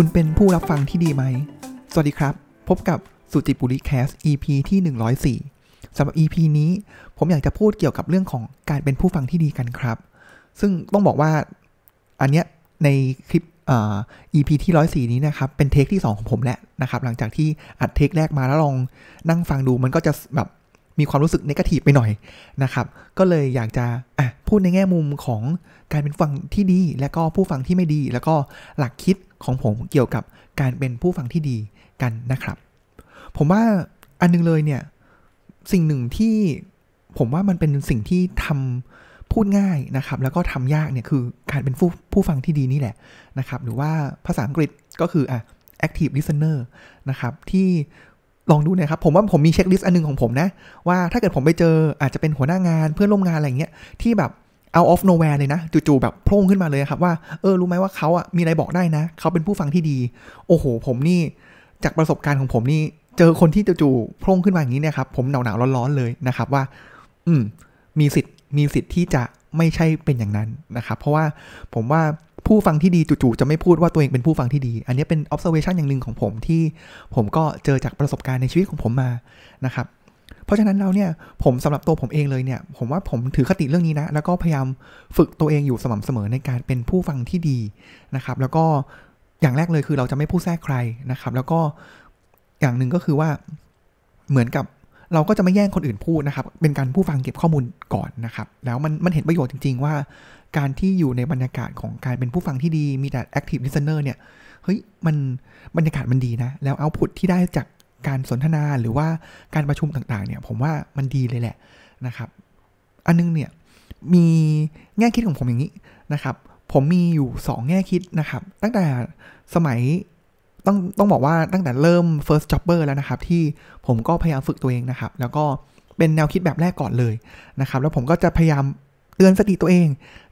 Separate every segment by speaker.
Speaker 1: คุณเป็นผู้รับฟังที่ดีไหม สวัสดีครับ พบกับสุจิปุริแคส EP ที่ 104สำหรับ EP นี้ผมอยากจะพูดเกี่ยวกับเรื่องของการเป็นผู้ฟังที่ดีกันครับ ซึ่งต้องบอกว่าอันเนี้ยในคลิปอ่อ EP ที่ 104 นี้นะครับ เป็นเทคที่ 2 ของผมแหละนะครับ หลังจากที่อัดเทคแรกมาแล้วลองนั่งฟังดูมันก็จะแบบ มีความรู้สึกนกาทีฟไปหน่อยนะครับ ก็เลยอยากจะอะพูดในแง่มุมของการเป็นฟังที่ดี และก็ผู้ฟังที่ไม่ดี แล้วก็หลักคิดของผมเกี่ยวกับการเป็นผู้ฟังที่ดีกันนะครับ ผมว่าอันนึงเลยเนี่ยสิ่งหนึ่งที่ผมว่ามันเป็นสิ่งที่ทำพูดง่ายนะครับ แล้วก็ทำยากเนี่ยคือการเป็นผู้ผู้ฟังที่ดีนี่แหละนะครับ หรือว่าภาษาอังกฤษก็คืออะ active listener นะครับ ที่ ลองดูนะครับผมว่าผมมีเช็คลิสต์อันหนึงของผมนะ ว่าถ้าเกิดผมไปเจออาจจะเป็นหัวหน้างานเพื่อนร่วมงานอะไรเงี้ยที่แบบ out of nowhere เลยนะจู่ๆแบบโผล่ขึ้นมาเลยครับว่าเออรู้ไหมว่าเขาอะมีอะไรบอกได้นะ เขาเป็นผู้ฟังที่ดี โอ้โห ผมนี่จากประสบการณ์ของผมนี่ เจอคนที่จู่ๆโผล่ขึ้นมาอย่างนี้เนี่ยครับผมหนาวๆร้อนๆเลยนะครับว่า อืมมีสิทธิ์มีสิทธิ์ที่จะไม่ใช่เป็นอย่างนั้นนะครับเพราะว่าผมว่า ผู้ฟังที่ดีจู่ๆจะไม่พูดว่าตัวเองเป็นผู้ฟังที่ดี อันนี้เป็น observation อย่างหนึ่งของผมที่ผมก็เจอจากประสบการณ์ในชีวิตของผมมานะครับ เพราะฉะนั้นเราเนี่ยผมสำหรับตัวผมเองเลยเนี่ยผมว่าผมถือคติเรื่องนี้นะ แล้วก็พยายามฝึกตัวเองอยู่สม่ำเสมอในการเป็นผู้ฟังที่ดีนะครับ แล้วก็อย่างแรกเลยคือเราจะไม่พูดแทรกใครนะครับ แล้วก็อย่างหนึ่งก็คือว่าเหมือนกับ เราก็จะไม่แย่งคนอื่นพูดนะครับ เป็นการผู้ฟังเก็บข้อมูลก่อนนะครับ แล้วมันมันเห็นประโยชน์จริง ๆ ว่า การที่อยู่ในบรรยากาศของการเป็นผู้ฟังที่ดีมีแต่ active listener เนี่ยเฮ้ยมันบรรยากาศมันดีนะ แล้วเอาพุตที่ได้จากการสนทนาหรือว่าการประชุมต่างๆเนี่ยผมว่ามันดีเลยแหละนะครับ อันนึงเนี่ยมีแง่คิดของผมอย่างนี้นะครับ ผมมีอยู่ 2 แง่คิดนะครับ ตั้งแต่สมัย ต้องต้องบอกว่าตั้งแต่เริ่ม first jobber แล้วนะครับ ที่ผมก็พยายามฝึกตัวเองนะครับ แล้วก็เป็นแนวคิดแบบแรกก่อนเลยนะครับ แล้วผมก็จะพยายามเตือนสติตัวเอง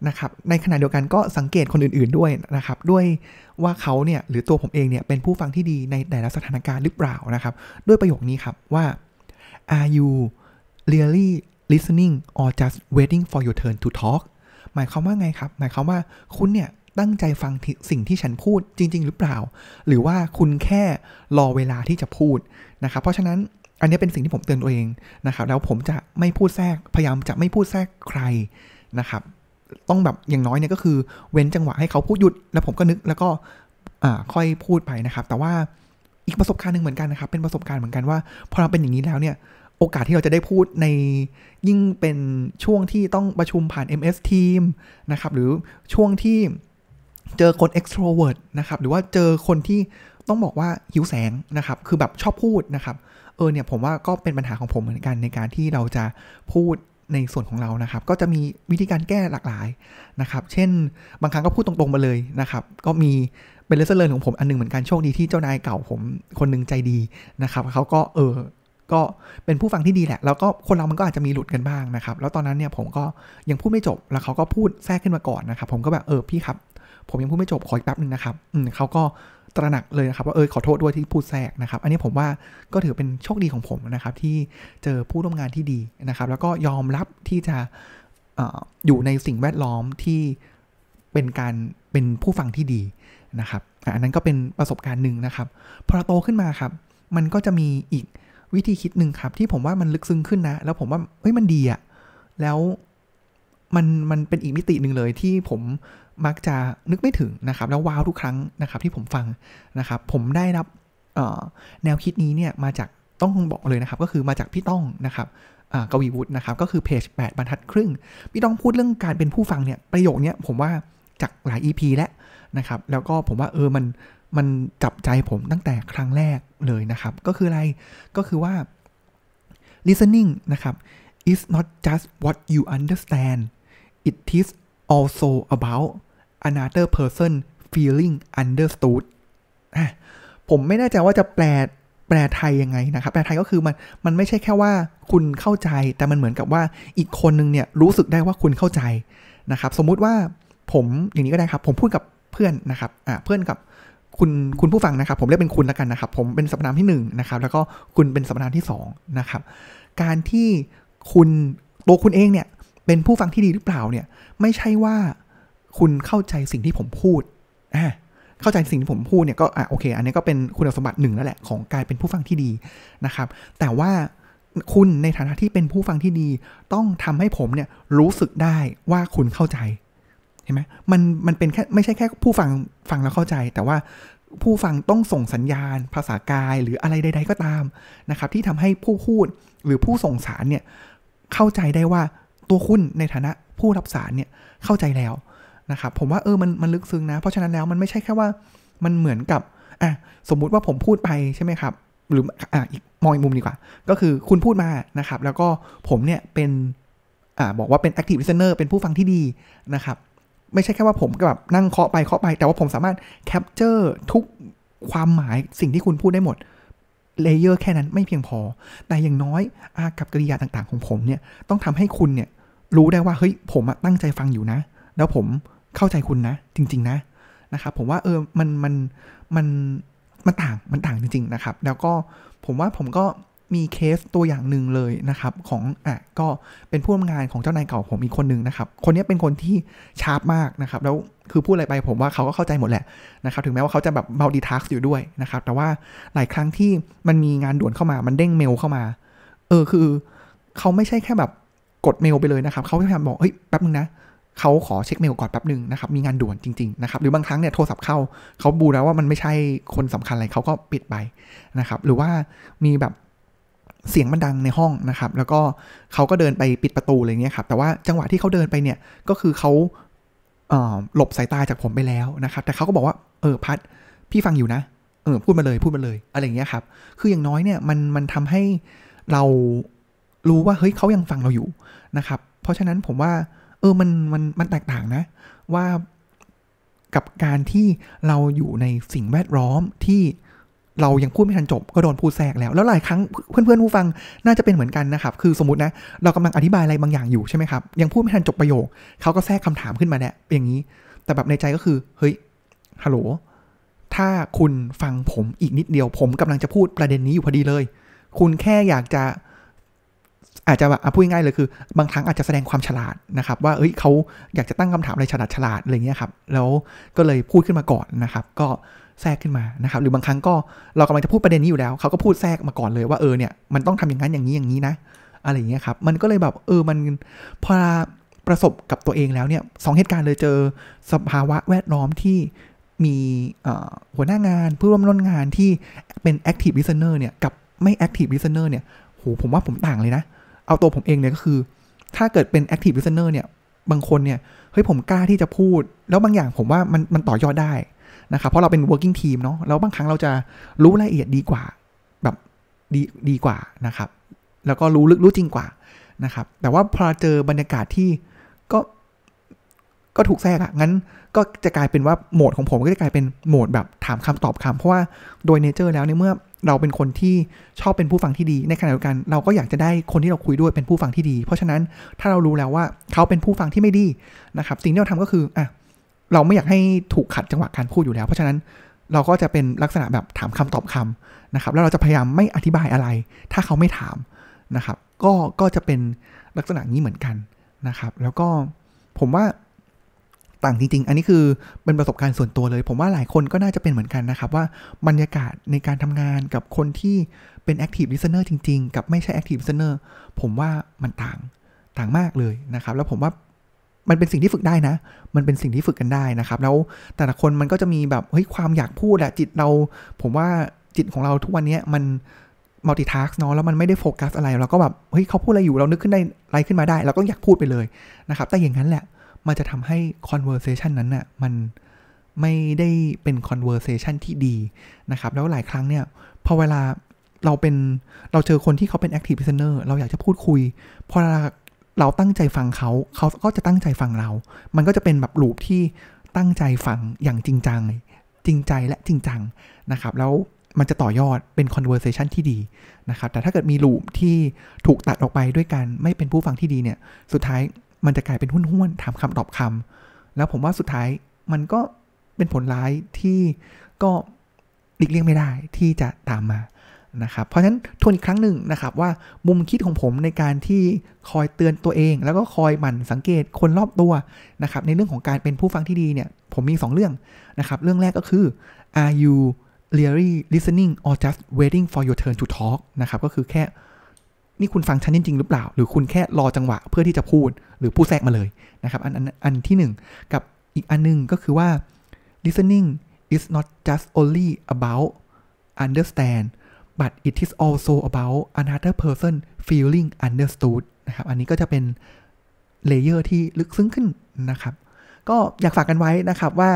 Speaker 1: นะครับ ในขณะเดียวกันก็สังเกตคนอื่นๆด้วยนะครับ ด้วยว่าเขาเนี่ยหรือตัวผมเองเนี่ยเป็นผู้ฟังที่ดีในแต่ละสถานการณ์หรือเปล่านะครับ ด้วยประโยคนี้ครับว่า are you really listening or just waiting for your turn to talk หมายความว่าไงครับ หมายความว่าคุณเนี่ย ตั้งใจฟังสิ่งที่ฉันพูดจริง ๆ หรือเปล่า หรือว่าคุณแค่รอเวลาที่จะพูดนะครับ เพราะฉะนั้นอันนี้เป็นสิ่งที่ผมเตือนตัวเองนะครับ แล้วผมจะไม่พูดแทรกพยายามจะไม่พูดแทรกใครนะครับ ต้องแบบอย่างน้อยเนี่ยก็คือเว้นจังหวะให้เขาพูดหยุด แล้วผมก็นึกแล้วก็ค่อยพูดไปนะครับ แต่ว่าอีกประสบการณ์หนึ่งเหมือนกันนะครับ เป็นประสบการณ์เหมือนกันว่าพอเราเป็นอย่างนี้แล้วเนี่ยโอกาสที่เราจะได้พูดในยิ่งเป็นช่วงที่ต้องประชุมผ่าน MS Team นะครับ หรือช่วงที่ เจอคน extrovert นะครับหรือว่าเจอคนที่ต้องบอกว่าหิวแสงนะครับคือแบบชอบพูดนะครับเออเนี่ยผมว่าก็เป็นปัญหาของผมเหมือนกันในการที่เราจะพูดในส่วนของเรานะครับ ก็จะมีวิธีการแก้หลากหลายนะครับ เช่น บางครั้งก็พูดตรงๆมาเลยนะครับ ก็มีเป็น lesson ของผมอันนึงเหมือนกันโชคดีที่เจ้านายเก่าผมคนนึงใจดีนะครับเขาก็เออก็เป็นผู้ฟังที่ดีแหละ แล้วก็คนเรามันก็อาจจะมีหลุดกันบ้างนะครับ แล้วตอนนั้นเนี่ยผมก็ยังพูดไม่จบ แล้วเขาก็พูดแทรกขึ้นมาก่อนนะครับ ผมก็แบบเออพี่ครับ ผมยังพูดไม่จบขออีกแป๊บหนึ่งนะครับอืมเขาก็ตระหนักเลยนะครับว่าเออขอโทษด้วยที่พูดแทรกนะครับ อันนี้ผมว่าก็ถือเป็นโชคดีของผมนะครับ ที่เจอผู้ร่วมงานที่ดีนะครับ แล้วก็ยอมรับที่จะออยู่ในสิ่งแวดล้อมที่เป็นการเป็นผู้ฟังที่ดีนะครับอันนั้นก็เป็นประสบการณ์หนึ่งนะครับ พอเราโตขึ้นมาครับ มันก็จะมีอีกวิธีคิดหนึ่งครับ ที่ผมว่ามันลึกซึ้งขึ้นนะ แล้วผมว่าเฮ้ยมันดีอะแล้วมันมันเป็นอีกมิติหนึ่งเลยที่ผม มักจะนึกไม่ถึงนะครับแล้วว้าวทุกครั้งนะครับที่ผมฟังนะครับผมได้รับแนวคิดนี้เนี่ยมาจากต้องบอกเลยนะครับก็คือมาจากพี่ต้องนะครับกวีวุฒินะครับก็คือเพจ8บรรทัดครึ่งพี่ต้องพูดเรื่องการเป็นผู้ฟังเนี่ยประโยคนี้ผมว่าจากหลาย EP แล้วนะครับแล้วก็ผมว่าเออมันมันจับใจผมตั้งแต่ครั้งแรกเลยนะครับ ก็คืออะไรก็คือว่า listening นะครับ is not just what you understand it is also about another person feeling understood ผมไม่แน่ใจว่าจะแปลแปลไทยยังไงนะครับ แปลไทยก็คือมันมันไม่ใช่แค่ว่าคุณเข้าใจ แต่มันเหมือนกับว่าอีกคนนึงเนี่ยรู้สึกได้ว่าคุณเข้าใจนะครับ สมมุติว่าผมอย่างนี้ก็ได้ครับ ผมพูดกับเพื่อนนะครับอ่าเพื่อนกับคุณคุณผู้ฟังนะครับ ผมเรียกเป็นคุณแล้วกันนะครับ ผมเป็นสัมนามที่1นนะครับ แล้วก็คุณเป็นสัมนามที่2นะครับ การที่คุณตัวคุณเองเนี่ยเป็นผู้ฟังที่ดีหรือเปล่าเนี่ย ไม่ใช่ว่า คุณเข้าใจสิ่งที่ผมพูดเข้าใจสิ่งที่ผมพูดเนี่ยก็อะโอเค อันนี้ก็เป็นคุณสมบัติหนึ่งแล้วแหละของการเป็นผู้ฟังที่ดีนะครับ แต่ว่าคุณในฐานะที่เป็นผู้ฟังที่ดี ต้องทำให้ผมเนี่ยรู้สึกได้ว่าคุณเข้าใจเห็นไหมมันมันเป็นแค่ไม่ใช่แค่ผู้ฟังฟังแล้วเข้าใจ แต่ว่าผู้ฟังต้องส่งสัญญาณ ภาษากายหรืออะไรใด ๆ ก็ตามนะครับ ที่ทำให้ผู้พูดหรือผู้ส่งสารเนี่ยเข้าใจได้ว่าตัวคุณในฐานะผู้รับสารเนี่ยเข้าใจแล้ว นะครับผมว่าเออมันมันลึกซึ้งนะ เพราะฉะนั้นแล้วมันไม่ใช่แค่ว่ามันเหมือนกับอะสมมุติว่าผมพูดไปใช่ไหมครับ หรืออะอีกมองอีกมุมดีกว่า ก็คือคุณพูดมานะครับ แล้วก็ผมเนี่ยเป็นอ่าบอกว่าเป็น active listener เป็นผู้ฟังที่ดีนะครับ ไม่ใช่แค่ว่าผมก็แบบนั่งเคาะไปเคาะไป แต่ว่าผมสามารถ capture ทุกความหมายสิ่งที่คุณพูดได้หมด layer แค่นั้นไม่เพียงพอ แต่อย่างน้อยอากัปกริยาต่างๆ ของผมเนี่ยต้องทำให้คุณเนี่ยรู้ได้ว่าเฮ้ยผมตั้งใจฟังอยู่นะ แล้วผม เข้าใจคุณนะ จริง ๆ นะนะครับผมว่าเออมันมันมันมันต่างมันต่างจริง ๆ นะครับ แล้วก็ผมว่าผมก็มีเคสตัวอย่างหนึ่งเลยนะครับ ของอะก็เป็นผู้ทำงานของเจ้านายเก่าผมอีกคนหนึ่งนะครับ คนนี้เป็นคนที่ชาร์ปมากนะครับ แล้วคือพูดอะไรไปผมว่าเขาก็เข้าใจหมดแหละนะครับ ถึงแม้ว่าเขาจะแบบมัลติทัสอยู่ด้วยนะครับ แต่ว่าหลายครั้งที่มันมีงานด่วนเข้ามา มันเด้งเมลเข้ามา เออคือเขาไม่ใช่แค่แบบกดเมลไปเลยนะครับ เขาพยายามบอกเฮ้ยแป๊บนึงนะเเขาขอเช็คเมลก่อนแป๊บหนึ่งนะครับ มีงานด่วนจริงๆนะครับ หรือบางครั้งเนี่ยโทรศัพท์เข้า เขาบูแล้วว่ามันไม่ใช่คนสำคัญอะไรเขาก็ปิดไปนะครับ หรือว่ามีแบบเสียงมันดังในห้องนะครับ แล้วก็เขาก็เดินไปปิดประตูอะไรเงี้ยครับ แต่ว่าจังหวะที่เขาเดินไปเนี่ยก็คือเขาหลบสายตาจากผมไปแล้วนะครับ แต่เขาก็บอกว่า เออพัดพี่ฟังอยู่นะ เออพูดมาเลยพูดมาเลยอะไรเงี้ยครับ คืออย่างน้อยเนี่ยมันมันทำให้เรารู้ว่าเฮ้ยเขายังฟังเราอยู่นะครับ เพราะฉะนั้นผมว่า ออมันมันมันแตกต่างนะ ว่ากับการที่เราอยู่ในสิ่งแวดล้อมที่เรายังพูดไม่ทันจบก็โดนพูดแทรกแล้ว แล้วหลายครั้งเพื่อนๆผู้ฟังน่าจะเป็นเหมือนกันนะครับ คือสมมตินะ เรากำลังอธิบายอะไรบางอย่างอยู่ใช่ไหมครับ ยังพูดไม่ทันจบประโยคเขาก็แทรกคำถามขึ้นมาเนี่ยอย่างนี้ แต่แบบในใจก็คือเฮ้ยฮัลโหลถ้าคุณฟังผมอีกนิดเดียวผมกำลังจะพูดประเด็นนี้อยู่พอดีเลย คุณแค่อยากจะ อาจจะแบบพูดง่ายเลยคือ บางครั้งอาจจะแสดงความฉลาดนะครับว่าเอ้ยเขาอยากจะตั้งคำถามอะไรฉลาดฉลาดอะไรเงี้ยครับแล้วก็เลยพูดขึ้นมาก่อนนะครับ ก็แทรกขึ้นมานะครับ หรือบางครั้งก็เรากำลังจะพูดประเด็นนี้อยู่แล้วเขาก็พูดแทรกมาก่อนเลยว่าเออเนี่ยมันต้องทำอย่างนั้นอย่างนี้อย่างนี้นะ อะไรเงี้ยครับมันก็เลยแบบเออมันพอประสบกับตัวเองแล้วเนี่ยสองเหตุการณ์เลยเจอสภาวะแวดล้อมที่มีหัวหน้างานผู้ร่วมร่วมงานที่เป็น active listener เนี่ยกับไม่ active listener เนี่ยโหผมว่าผมต่างเลยนะ เอาตัวผมเองเนี่ยก็คือ ถ้าเกิดเป็น active listener เนี่ย บางคนเนี่ย เฮ้ยผมกล้าที่จะพูด แล้วบางอย่างผมว่ามันมันต่อยอดได้นะครับ เพราะเราเป็น working team เนาะ แล้วบางครั้งเราจะรู้รายละเอียดดีกว่า แบบดีดีกว่านะครับ แล้วก็รู้ลึกรู้จริงกว่านะครับ แต่ว่าพอเจอบรรยากาศที่ก็ ก็ถูกแทรกอะงั้นก็จะกลายเป็นว่าโหมดของผมก็จะกลายเป็นโหมดแบบถามคำตอบคำเพราะว่าโดยเนเจอร์แล้วในเมื่อเราเป็นคนที่ชอบเป็นผู้ฟังที่ดี ในขณะเดียวกัน เราก็อยากจะได้คนที่เราคุยด้วยเป็นผู้ฟังที่ดี เพราะฉะนั้นถ้าเรารู้แล้วว่าเขาเป็นผู้ฟังที่ไม่ดีนะครับสิ่งที่เราทำก็คืออะเราไม่อยากให้ถูกขัดจังหวะการพูดอยู่แล้ว เพราะฉะนั้นเราก็จะเป็นลักษณะแบบถามคำตอบคำนะครับ แล้วเราจะพยายามไม่อธิบายอะไร ถ้าเขาไม่ถามนะครับ ก็ก็จะเป็นลักษณะนี้เหมือนกันนะครับ แล้วก็ผมว่า ต่างจริง ๆ อันนี้คือเป็นประสบการณ์ส่วนตัวเลย ผมว่าหลายคนก็น่าจะเป็นเหมือนกันนะครับ ว่าบรรยากาศในการทำงานกับคนที่เป็น active listener จริง ๆ กับไม่ใช่ active listener ผมว่ามันต่างต่างมากเลยนะครับ แล้วผมว่ามันเป็นสิ่งที่ฝึกได้นะ มันเป็นสิ่งที่ฝึกกันได้นะครับ แล้วแต่ละคนมันก็จะมีแบบเฮ้ยความอยากพูดอะจิตเรา ผมว่าจิตของเราทุกวันนี้มันมัลติทัสเนาะแล้วมันไม่ได้โฟกัสอะไรเราก็แบบเฮ้ยเขาพูดอะไรอยู่เรานึกขึ้นได้อะไรขึ้นมาได้เราก็อยากพูดไปเลยนะครับ แต่อย่างนั้นแหละ มันจะทำให้ conversation นั้นน่ะมันไม่ได้เป็น conversation ที่ดีนะครับ แล้วหลายครั้งเนี่ย พอเวลาเราเป็นเราเจอคนที่เขาเป็น active listener เราอยากจะพูดคุย พอเราตั้งใจฟังเขา เขาก็จะตั้งใจฟังเรา มันก็จะเป็นแบบลูปที่ตั้งใจฟังอย่างจริงจัง จริงใจและจริงจังนะครับ แล้วมันจะต่อยอดเป็น conversation ที่ดีนะครับ แต่ถ้าเกิดมีลูปที่ถูกตัดออกไปด้วยกันไม่เป็นผู้ฟังที่ดีเนี่ย สุดท้าย มันจะกลายเป็นหุ้นห้วนถามคำตอบคำแล้วผมว่าสุดท้ายมันก็เป็นผลร้ายที่ก็หลีกเลี่ยงไม่ได้ที่จะตามมานะครับเพราะฉะนั้นทวนอีกครั้งหนึ่งนะครับว่ามุมคิดของผมในการที่คอยเตือนตัวเอง แล้วก็คอยหมั่นสังเกตคนรอบตัวนะครับในเรื่องของการเป็นผู้ฟังที่ดีเนี่ยผมมี 2 เรื่องนะครับเรื่องแรกก็คือ are you really listening or just waiting for your turn to talk นะครับก็คือแค่ นี่คุณฟังฉันจริงๆหรือเปล่า หรือคุณแค่รอจังหวะเพื่อที่จะพูดหรือพูดแทรกมาเลยนะครับ อันอันอันที่หนึ่งกับอีกอันหนึงก็คือว่า listening is not just only about understand but it is also about another person feeling understood นะครับ อันนี้ก็จะเป็น layer ที่ลึกซึ้งขึ้นนะครับ ก็อยากฝากกันไว้นะครับว่า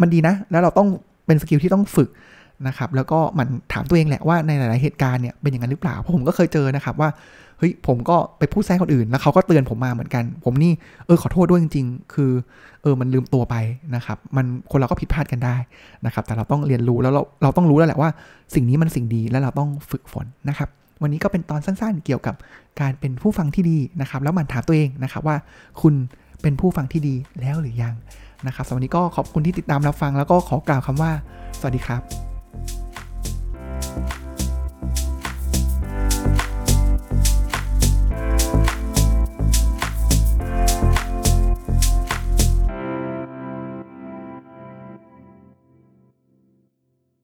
Speaker 1: มันดีนะ แล้วเราต้องเป็น skill ที่ต้องฝึก นะครับแล้วก็มันถามตัวเองแหละว่าในหลาย ๆ เหตุการณ์เนี่ยเป็นอย่างนั้นหรือเปล่าเพราะผมก็เคยเจอนะครับว่าเฮ้ยผมก็ไปพูดแซงคนอื่นแล้วเขาก็เตือนผมมาเหมือนกัน ผมนี่เออขอโทษด้วยจริง ๆ คือเออมันลืมตัวไปนะครับมันคนเราก็ผิดพลาดกันได้นะครับแต่เราต้องเรียนรู้แล้วเราเราต้องรู้แล้วแหละว่า สิ่งนี้มันสิ่งดีแล้วเราต้องฝึกฝนนะครับวันนี้ก็เป็นตอนสั้น ๆ เกี่ยวกับการเป็นผู้ฟังที่ดีนะครับแล้วมันถามตัวเองนะครับว่าคุณเป็นผู้ฟังที่ดีแล้วหรือยังนะครับสำหรับวันนี้ก็ขอบคุณที่ติดตามรับฟังแล้วก็ขอกล่าวคำว่า สวัสดีครับ